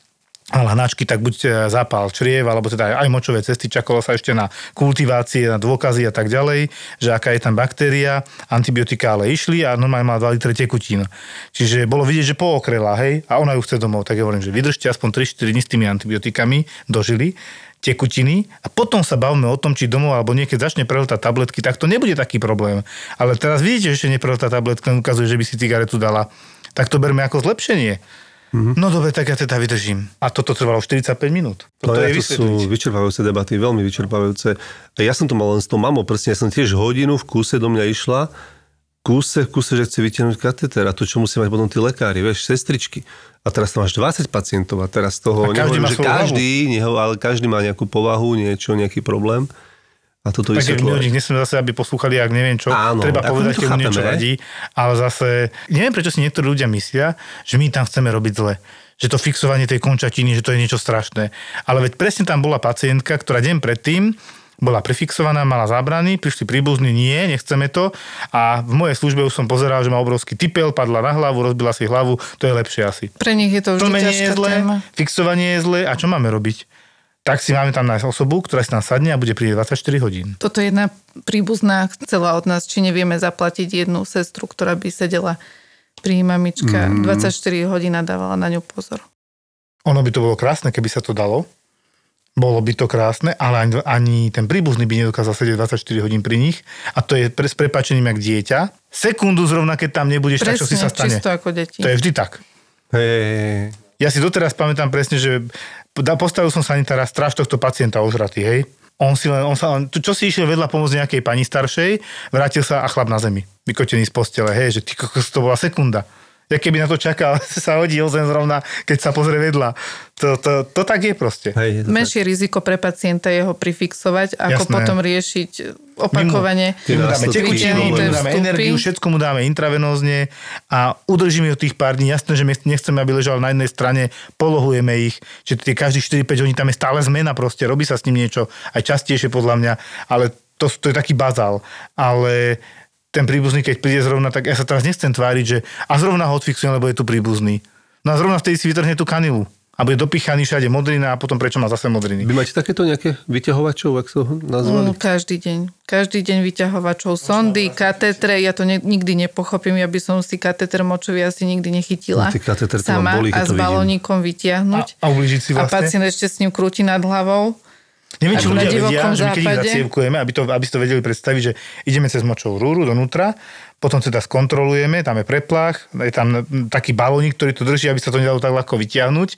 ale hnačky, tak buď e, zápal čriev, alebo teda aj močové cesty, čakalo sa ešte na kultivácie, na dôkazy a tak ďalej, že aká je tam baktéria, antibiotika ale išli a normálne mala 2 litre tekutín. Čiže bolo vidieť, že pookrela, hej, a ona ju chce domov. Tak ja hovorím, že vydržte aspoň 3-4 dní s tými antibiotikami, dožili, tekutiny a potom sa bavíme o tom, či domov alebo niekedy začne prehltať tabletky, tak to nebude taký problém. Ale teraz vidíte, že ešte neprehltá tabletka, ukazuje, že by si cigaretu dala. Tak to berme ako zlepšenie. Mm-hmm. No dobre, tak ja teda vydržím. A toto trvalo 45 minút. Toto no, je to sú vyčerpávajúce debaty, veľmi vyčerpávajúce. Ja som to mal len s tou mamou, presne, ja som tiež hodinu v kúse do mňa išla, kúse, kúse, že chce vytiahnuť kateter a to, čo musí mať potom tí lekári, vieš, sestričky. A teraz tam máš 20 pacientov a teraz toho, a každý nehovorím, že každý, neho, ale každý má nejakú povahu, niečo, nejaký problém a toto tak my od nich nesme zase, aby poslúchali, ak neviem čo, Áno, treba povedať, keď mu niečo vadí, ale zase, neviem prečo si niektorí ľudia myslia, že my tam chceme robiť zle že to fixovanie tej končatiny, že to je niečo strašné. Ale veď presne tam bola pacientka, ktorá deň predtým bola prefixovaná, mala zábrany, prišli príbuzní, nie, nechceme to. A v mojej službe už som pozeral, že má obrovský typel, padla na hlavu, rozbila si hlavu, to je lepšie asi. Pre nich je to vždy ťažká je zlé, téma. fixovanie je zlé a čo máme robiť? Tak si máme tam nájsť osobu, ktorá si tam sadne a bude pri 24 hodín. Toto jedna príbuzná chcela od nás, či nevieme zaplatiť jednu sestru, ktorá by sedela pri mamička. Mm. 24 hodín a dávala na ňu pozor. Ono by to bolo krásne, keby sa to dalo. Bolo by to krásne, ale ani, ani ten príbuzný by nedokázal sedieť 24 hodín pri nich. A to je pre, s prepačením jak dieťa. Sekundu zrovna, keď tam nebudeš, tak čo si sa stane. čisto ako deti. To je vždy tak. Hej, Ja si doteraz pamätám presne, že postavil som sanitára stráž tohto pacienta ožratý, hej. On si len, on sa, len- čo si išiel vedľa pomôcť nejakej pani staršej, vrátil sa a chlap na zemi, vykotený z postele, hej, že ty to bola sekunda. Ja keby na to čakal, sa hodí o zem zrovna, keď sa pozrie vedľa. To, to, to tak je proste. hej, je to tak. Menšie riziko pre pacienta je ho prifixovať, ako Jasné. potom riešiť opakovane. My mu dáme tekutiny, my mu dáme energiu, všetko mu dáme intravenózne a udržíme ho tých pár dní. Jasné, že my nechceme, aby ležal na jednej strane, polohujeme ich, že tie každých 4-5 hodín tam je stále zmena proste, robí sa s ním niečo, aj častejšie podľa mňa, ale to, to je taký bazál. Ale ten príbuzný, keď príde zrovna, tak ja sa teraz nechcem tváriť, že a zrovna ho odfixujem, lebo je tu príbuzný. No a zrovna vtedy si vytrhne tú kanilu a bude dopichaný všade modrina a potom prečo má zase modriny. Vy máte takéto nejaké vyťahovačov, ak sa ho nazvali? Mm, každý deň. Každý deň vyťahovačov sondy, katetre. Ja to ne, nikdy nepochopím. Ja by som si kateter močový asi nikdy nechytila. No, katetre sama bolí, keď a s balónikom vytiahnuť. A- a ublížiť si A vlastne? pacient ešte s ním krúti nad hlavou. Neviem, či ľudia vedia, že my keď ich zacievkujeme, aby, to, aby si to vedeli predstaviť, že ideme cez močovú rúru donútra, potom teda skontrolujeme, tam je preplach, je tam taký balónik, ktorý to drží, aby sa to nedalo tak ľahko vytiahnuť,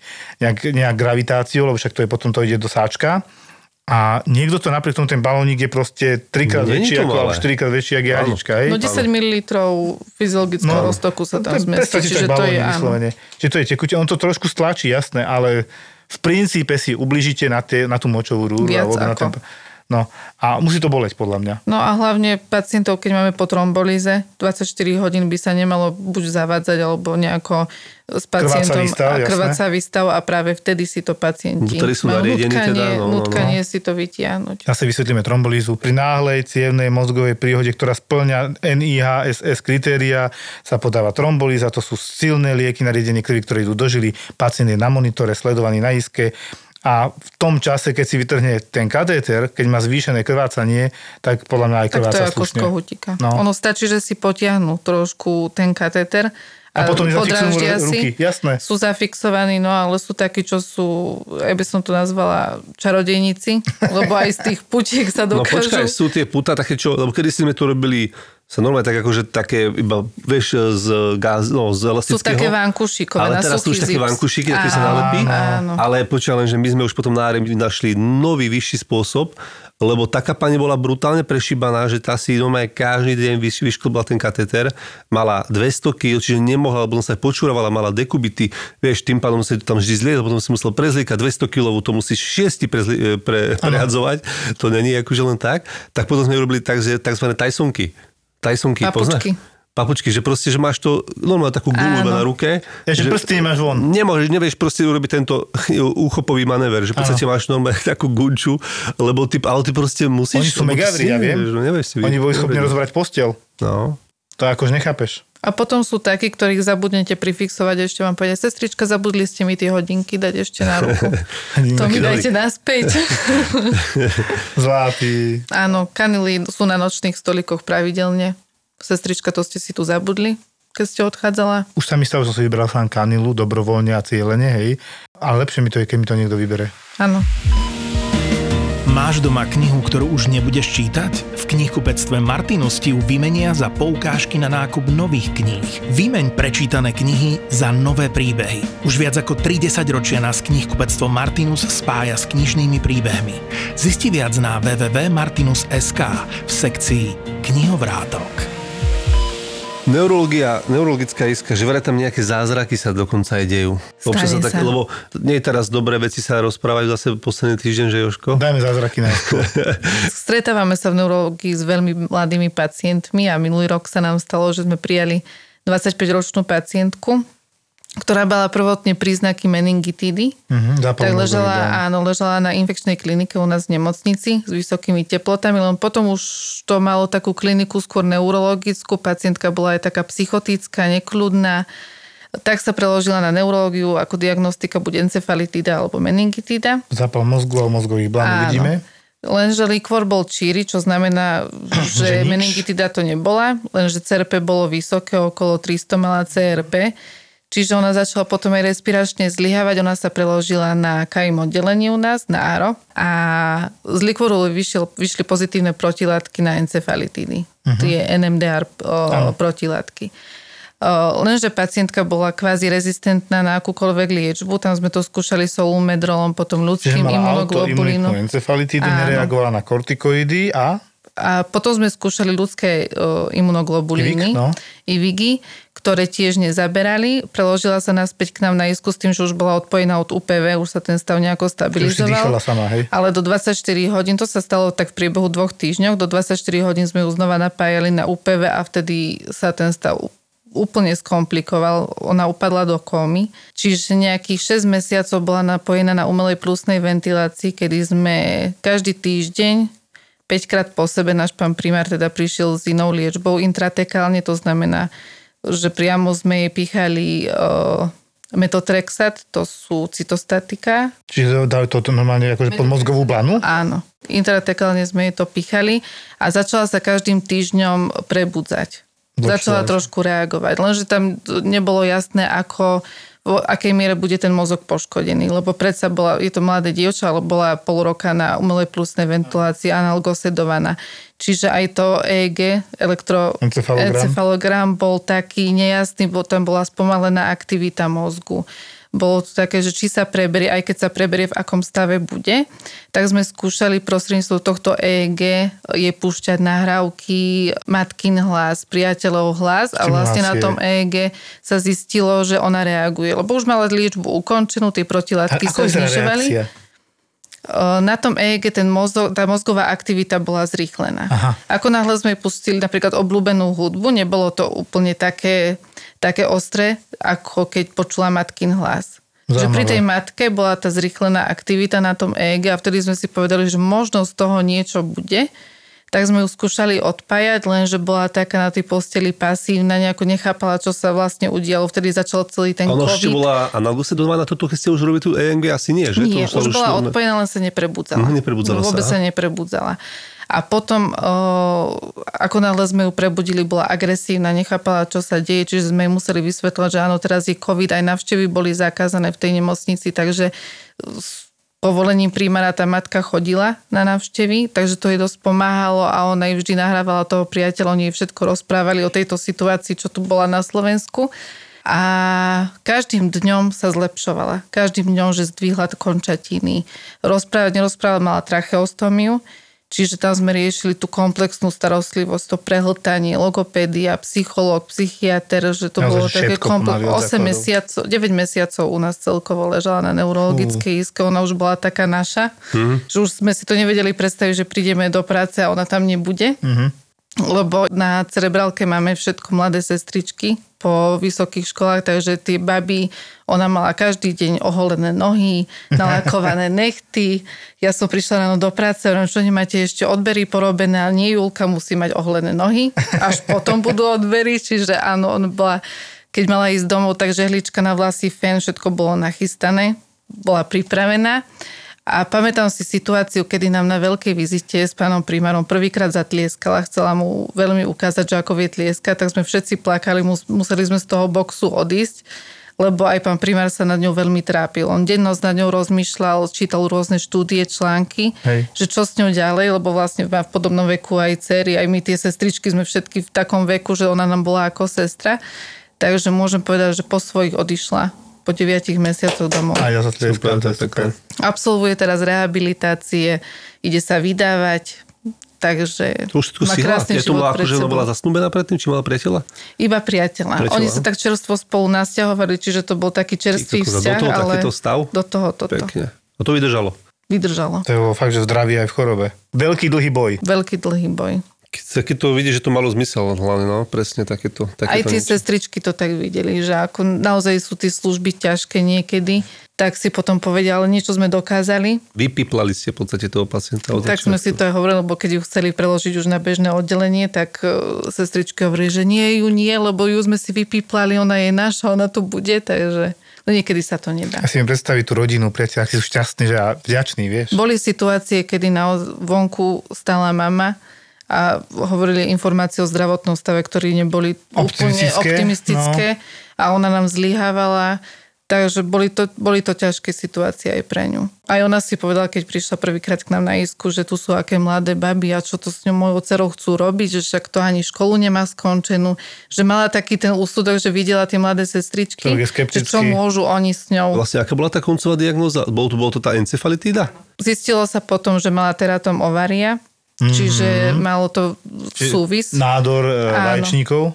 nejak, nejak gravitáciou, lebo však to je potom to ide do sáčka. A niekto to napriek tomu ten balónik je proste trikrát Není väčší ako, alebo štyrikrát väčší ako jahlička. hej? No 10 ml fyziologického roztoku sa tam to- zmestí. Čiže to je balónik áno. vyslovene. Čiže to je tekutie. On to trošku stlačí, jasné, ale v princípe si ubližíte na, tie, na tú močovú rúru. Viac alebo na ako. ten, no a musí to boleť podľa mňa. No a hlavne pacientov, keď máme po trombolize, 24 hodín by sa nemalo buď zavádzať, alebo nejako s pacientom a jasné. krvácavý stav a práve vtedy si to pacienti Ktorí sú majú nutkanie, teda, no, no, no. si to vytiahnuť. Zase vysvetlíme trombolízu. Pri náhlej cievnej mozgovej príhode, ktorá splňa NIHSS kritéria, sa podáva trombolíza. To sú silné lieky na riedenie krvi, ktoré idú do žily. Pacient je na monitore, sledovaný na iske. A v tom čase, keď si vytrhne ten katéter, keď má zvýšené krvácanie, tak podľa mňa aj Tak to krváca je ako z slušne. kohutíka. No. Ono stačí, že si potiahnu trošku ten katéter A potom nezafixujú podráždia ruky, jasné. Sú zafixovaní, no ale sú takí, čo sú, ja by som to nazvala čarodejníci, lebo aj z tých putiek sa No dokážu. počkaj, sú tie puta také, čo, lebo kedy sme to robili sa normálne tak akože také, iba, vieš, z, gáz, no, z sú elastického. také vankušikové ale teraz sú už také vankušiky, také sa nalepí. áno. Ale počúva len, že my sme už potom na našli nový, vyšší spôsob, lebo taká pani bola brutálne prešíbaná, že tá si doma každý deň vyš, vyšklbla ten kateter, mala 200 kg, čiže nemohla, lebo sa počúrovala, mala dekubity, vieš, tým pádom sa to tam vždy zliezť, potom si musel prezliekať 200 kg, to musíš šiesti prezli, pre, prehadzovať, to není akože len tak. Tak potom sme urobili tzv. Tysonky. Tysonky, Papučky. poznáš? Papučky, že proste, že máš to normálne takú gulu na ruke. Ja, že prsty nemáš von. Nemôžeš, nevieš proste urobiť tento úchopový manéver, že v podstate máš normálne takú gunču, lebo ty, ale ty proste musíš... Oni sú megavri, ja viem. nevieš, no nevieš si Oni boli schopní rozvrať postel. No. To akož nechápeš. A potom sú takí, ktorých zabudnete prifixovať, ešte vám povedia, sestrička, zabudli ste mi tie hodinky dať ešte na ruku. to mi dajte naspäť. Zlatý. Áno, kanily sú na nočných stolikoch pravidelne. Sestrička, to ste si tu zabudli, keď ste odchádzala. Už sa mi stalo, že som si vybral sám kanilu, dobrovoľne a cieľene, hej. Ale lepšie mi to je, keď mi to niekto vybere. Áno. Máš doma knihu, ktorú už nebudeš čítať? V knihkupectve Martinus ti ju vymenia za poukážky na nákup nových kníh. Vymeň prečítané knihy za nové príbehy. Už viac ako 30 ročia nás knihkupectvo Martinus spája s knižnými príbehmi. Zisti viac na www.martinus.sk v sekcii Knihovrátok. Neurologia, neurologická iska, že vraj tam nejaké zázraky sa dokonca aj dejú. Občas sa tak, sa. lebo nie je teraz dobré veci sa rozprávajú zase posledný týždeň, že Joško? Dajme zázraky na Stretávame sa v neurológii s veľmi mladými pacientmi a minulý rok sa nám stalo, že sme prijali 25-ročnú pacientku, ktorá mala prvotne príznaky meningitídy. Mhm, zápal tak blán. áno, ležala na infekčnej klinike u nás v nemocnici s vysokými teplotami, len potom už to malo takú kliniku skôr neurologickú, pacientka bola aj taká psychotická, nekľudná, tak sa preložila na neurológiu, ako diagnostika buď encefalitída alebo meningitída. Zápal mozgu alebo mozgových blán vidíme. Lenže likvor bol číry, čo znamená, Že že, meningitida to nebola, lenže CRP bolo vysoké, okolo 300 mala CRP. Čiže ona začala potom aj respiračne zlyhávať, ona sa preložila na KIM oddelenie u nás, na ARO a z likvoru vyšiel, vyšli pozitívne protilátky na encefalitídy. Uh-huh. Tie NMDR o, protilátky. O, lenže pacientka bola kvázi rezistentná na akúkoľvek liečbu, tam sme to skúšali solumedrolom, potom ľudským autoimunitnú encefalitídu, nereagovala na kortikoidy a A potom sme skúšali ľudské o, imunoglobulíny, IVIG, no. IVIGy, ktoré tiež nezaberali. Preložila sa naspäť k nám na isku s tým, že už bola odpojená od UPV, už sa ten stav nejako stabilizoval. sama, hej? Ale do 24 hodín, to sa stalo tak v priebehu dvoch týždňov, do 24 hodín sme ju znova napájali na UPV a vtedy sa ten stav úplne skomplikoval. Ona upadla do komy. Čiže nejakých 6 mesiacov bola napojená na umelej plusnej ventilácii, kedy sme každý týždeň 5 krát po sebe náš pán primár teda prišiel s inou liečbou intratekálne, to znamená, že priamo sme jej pichali uh, metotrexat, to sú cytostatika, Čiže dajú to normálne akože pod mozgovú blanu? Áno. Intratekálne sme jej to pichali a začala sa každým týždňom prebudzať. Začala trošku reagovať. Lenže tam nebolo jasné, ako v akej miere bude ten mozog poškodený, lebo predsa bola, je to mladé dievča, ale bola pol roka na umelej plusnej ventilácii analgosedovaná. Čiže aj to EEG, Encefalogram. elektroencefalogram bol taký nejasný, bo tam bola spomalená aktivita mozgu. Bolo to také, že či sa preberie, aj keď sa preberie, v akom stave bude, tak sme skúšali prostredníctvom tohto EEG je púšťať nahrávky matkin hlas, priateľov hlas a vlastne na tom EEG sa zistilo, že ona reaguje. Lebo už mala liečbu ukončenú, tie A protilátky ako sa vyzerá znižovali. reakcia? Na tom EEG ten mozog, tá mozgová aktivita bola zrýchlená. Aha. Ako náhle sme pustili napríklad obľúbenú hudbu, nebolo to úplne také, také ostré, ako keď počula matkin hlas. Že pri tej matke bola tá zrýchlená aktivita na tom EEG a vtedy sme si povedali, že možno z toho niečo bude. Tak sme ju skúšali odpájať, lenže bola taká na tej posteli pasívna, nejako nechápala, čo sa vlastne udialo. Vtedy začal celý ten A ona COVID. ešte bola analgosedovaná toto, keď ste už robili tú ENG? Asi nie, že? Nie, to už, sa bola len- odpojená, len sa neprebudzala. Mhm, neprebudzala sa, Vôbec aha. sa neprebudzala. A potom, o, ako náhle sme ju prebudili, bola agresívna, nechápala, čo sa deje, čiže sme jej museli vysvetľovať, že áno, teraz je COVID, aj navštevy boli zakázané v tej nemocnici, takže povolením prímara tá matka chodila na návštevy, takže to jej dosť pomáhalo a ona jej vždy nahrávala toho priateľa, oni jej všetko rozprávali o tejto situácii, čo tu bola na Slovensku. A každým dňom sa zlepšovala. Každým dňom, že zdvihla končatiny. Rozprávať, nerozprávať, mala tracheostomiu. Čiže tam sme riešili tú komplexnú starostlivosť, to prehltanie, logopédia, psychológ, psychiatr, že to Naozaj, bolo že také od 8 základov. mesiacov, 9 mesiacov u nás celkovo ležala na neurologickej iske. Ona už bola taká naša, že už sme si to nevedeli predstaviť, že prídeme do práce a ona tam nebude. Lebo na cerebrálke máme všetko mladé sestričky po vysokých školách, takže tie baby, ona mala každý deň oholené nohy, nalakované nechty. Ja som prišla ráno do práce, hovorím, čo nemáte ešte odbery porobené, ale nie Julka musí mať oholené nohy, až potom budú odbery, čiže áno, on bola, keď mala ísť domov, tak žehlička na vlasy, fén, všetko bolo nachystané, bola pripravená. A pamätám si situáciu, kedy nám na veľkej vizite s pánom primárom prvýkrát zatlieskala, chcela mu veľmi ukázať, že ako vie tlieskať, tak sme všetci plakali, mus- museli sme z toho boxu odísť, lebo aj pán primár sa nad ňou veľmi trápil. On dennosť nad ňou rozmýšľal, čítal rôzne štúdie, články, Hej. že čo s ňou ďalej, lebo vlastne má v podobnom veku aj cery, aj my tie sestričky sme všetky v takom veku, že ona nám bola ako sestra. Takže môžem povedať, že po svojich odišla po 9 mesiacoch domov. A ja sa tlieskam, to je super. Absolvuje teraz rehabilitácie, ide sa vydávať, takže To už všetko má si krásny Je to bola život ako, pred že ona sebou. bola zasnúbená predtým, či mala priateľa? Iba priateľa. Priateľa, Oni sa no. tak čerstvo spolu nasťahovali, čiže to bol taký čerstvý Ty kokos, a do vzťah, toho ale takýto stav? do toho toto. Pekne. A to vydržalo. Vydržalo. To je fakt, že zdraví aj v chorobe. Veľký dlhý boj. Veľký dlhý boj. Keď, to vidíš, že to malo zmysel hlavne, no, presne takéto. takéto Aj tie niečo. sestričky to tak videli, že ako naozaj sú tie služby ťažké niekedy, tak si potom povedia, ale niečo sme dokázali. Vypiplali ste v podstate toho pacienta. od Tak sme si to aj hovorili, lebo keď ju chceli preložiť už na bežné oddelenie, tak e, sestričky hovorili, že nie, ju nie, lebo ju sme si vypíplali, ona je naša, ona tu bude, takže no niekedy sa to nedá. Ja si viem predstaviť tú rodinu, priateľ, akí sú šťastní že a vďační, vieš. Boli situácie, kedy na vonku stála mama a hovorili informácie o zdravotnom stave, ktorí neboli úplne Optimistické, optimistické a ona nám zlyhávala. Takže boli to, boli to ťažké situácie aj pre ňu. Aj ona si povedala, keď prišla prvýkrát k nám na isku, že tu sú aké mladé baby a čo to s ňou mojou dcerou chcú robiť, že však to ani školu nemá skončenú. Že mala taký ten úsudok, že videla tie mladé sestričky, že čo môžu oni s ňou. Vlastne, aká bola tá koncová diagnóza? Bol to, bol to tá encefalitída? Zistilo sa potom, že mala teratom ovaria, čiže malo to súvis. Nádor e, vaječníkov.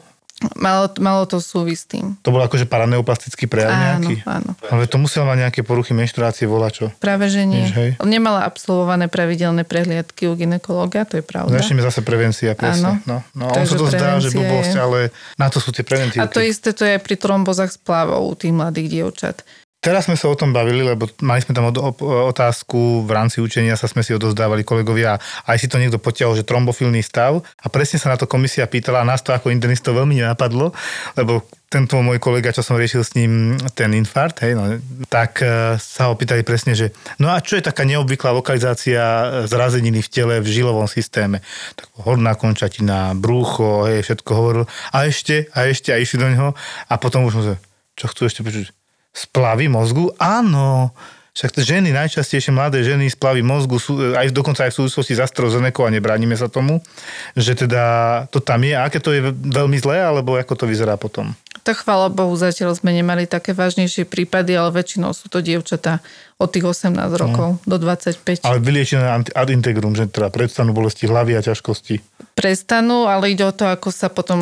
Malo, malo to súvis s tým. To bol akože paraneoplastický prejav Áno, nejaký. áno. Ale to muselo mať nejaké poruchy menštruácie, volačo. Práve, že nie. Hej. Nemala absolvované pravidelné prehliadky u ginekologa, to je pravda. Začneme zase prevencia, presne. Áno. No, no, on sa to zdá, že blbosť, je- ale na to sú tie preventívky. A to isté to je aj pri trombozách splavov u tých mladých dievčat. Teraz sme sa o tom bavili, lebo mali sme tam otázku v rámci učenia, sa sme si odozdávali kolegovia, aj si to niekto potiahol, že trombofilný stav. A presne sa na to komisia pýtala a nás to ako internistov veľmi nenapadlo, lebo tento môj kolega, čo som riešil s ním ten infarkt, hej, no, tak e, sa ho pýtali presne, že no a čo je taká neobvyklá lokalizácia zrazeniny v tele v žilovom systéme? Tak horná končatina, brúcho, hej, všetko hovoril. A ešte, a ešte, a išli do neho. A potom už mu sa, čo chcú ešte počuť? Splavy mozgu? Áno. Však to ženy, najčastejšie mladé ženy, splavy mozgu, sú, aj dokonca aj v súvislosti s AstraZeneca a nebránime sa tomu, že teda to tam je. A aké to je veľmi zlé, alebo ako to vyzerá potom? Tak chvála Bohu, zatiaľ sme nemali také vážnejšie prípady, ale väčšinou sú to dievčatá od tých 18 rokov do 25. Ale vyliečené ad integrum, že teda predstanú bolesti hlavy a ťažkosti. Prestanú, ale ide o to, ako sa potom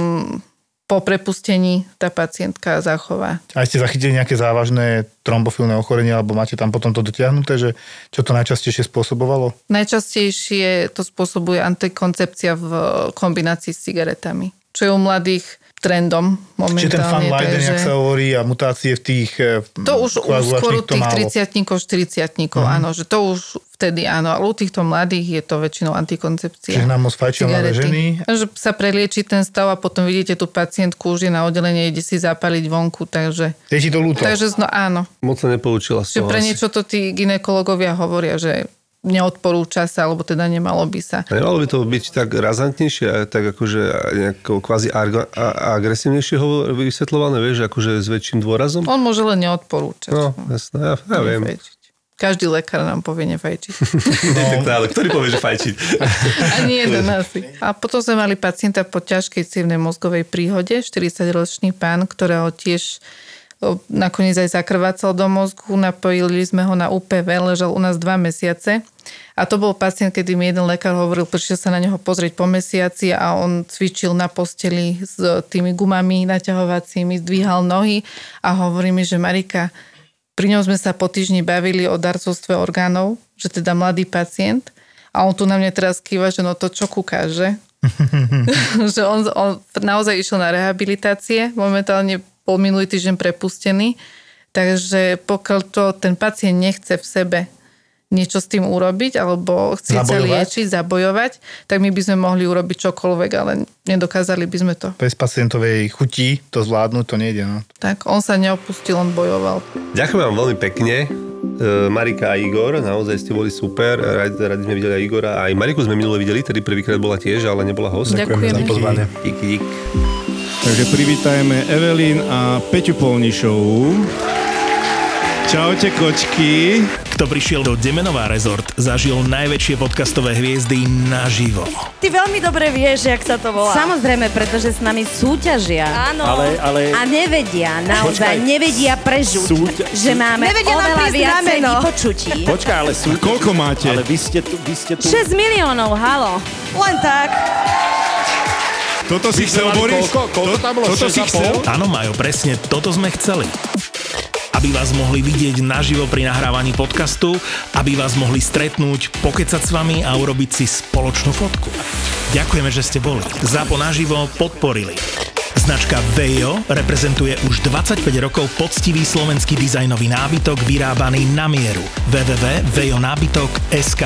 po prepustení tá pacientka zachová. A ste zachytili nejaké závažné trombofilné ochorenie, alebo máte tam potom to dotiahnuté, že čo to najčastejšie spôsobovalo? Najčastejšie to spôsobuje antikoncepcia v kombinácii s cigaretami, čo je u mladých trendom momentálne. Čiže ten fan Leiden, jak sa hovorí, a mutácie v tých eh, To už u skôr u tých málo. 30 40 áno, že to už vtedy áno, ale u týchto mladých je to väčšinou antikoncepcia. Čiže nám moc fajčia mladé ženy. Že sa prelieči ten stav a potom vidíte tú pacientku, už je na oddelenie, ide si zapaliť vonku, takže... Je ti to ľúto? Takže no áno, Moc sa nepoučila z že toho pre niečo to tí ginekologovia hovoria, že neodporúča sa, alebo teda nemalo by sa. Nemalo by to byť tak razantnejšie, tak akože nejako kvázi agresívnejšie hovor- vysvetľované, vieš, akože s väčším dôrazom? On môže len neodporúčať. No, jasné, ja, ja viem. Nefajčiť. Každý lekár nám povie nefajčiť. Tak, ale ktorý povie, že fajčiť? Ani jeden asi. A potom sme mali pacienta po ťažkej cievnej mozgovej príhode, 40-ročný pán, ktorého tiež nakoniec aj zakrvácal do mozgu, napojili sme ho na UPV, ležal u nás dva mesiace. A to bol pacient, kedy mi jeden lekár hovoril, prišiel sa na neho pozrieť po mesiaci a on cvičil na posteli s tými gumami naťahovacími, zdvíhal nohy a hovorí mi, že Marika, pri ňom sme sa po týždni bavili o darcovstve orgánov, že teda mladý pacient a on tu na mňa teraz kýva, že no to čo kúkáš, že? že on, on naozaj išiel na rehabilitácie, momentálne bol minulý týždeň prepustený, takže pokiaľ to ten pacient nechce v sebe niečo s tým urobiť, alebo chce sa Zabojovať? liečiť, zabojovať, tak my by sme mohli urobiť čokoľvek, ale nedokázali by sme to. Bez pacientovej chutí to zvládnuť, to nejde. No. Tak on sa neopustil, on bojoval. Ďakujem vám veľmi pekne. E, Marika a Igor, naozaj ste boli super. Radi, radi sme videli aj Igora. Aj Mariku sme minule videli, tedy prvýkrát bola tiež, ale nebola host. Ďakujeme. za pozvanie. Díky, dík. Takže privítajme Evelyn a Peťu Polnišovú. Čaute kočky. Kto prišiel do Demenová rezort, zažil najväčšie podcastové hviezdy naživo. Ty veľmi dobre vieš, jak sa to volá. Samozrejme, pretože s nami súťažia. Áno. Ale, ale... A nevedia, naozaj Počkaj. nevedia prežuť, Súťa- že máme Nevedia oveľa viacej meno. vypočutí. Počkaj, ale sú... koľko máte? Ale vy ste tu... Vy ste tu... 6 miliónov, halo. Len tak. Toto si chcel, Boris? Koľko? Koľko tam bolo? Toto si chcel? Áno, Majo, presne toto sme chceli. Aby vás mohli vidieť naživo pri nahrávaní podcastu, aby vás mohli stretnúť, pokecať s vami a urobiť si spoločnú fotku. Ďakujeme, že ste boli. Zápo naživo podporili. Značka Vejo reprezentuje už 25 rokov poctivý slovenský dizajnový nábytok vyrábaný na mieru. www.vejonábytok.sk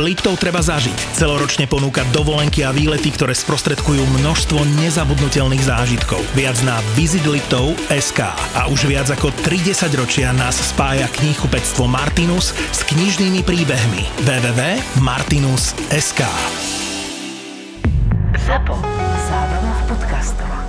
Liptov treba zažiť. Celoročne ponúka dovolenky a výlety, ktoré sprostredkujú množstvo nezabudnutelných zážitkov. Viac na visitliptov.sk A už viac ako 30 ročia nás spája knihkupectvo Martinus s knižnými príbehmi. www.martinus.sk ZAPO. Zábrná v podcastovách.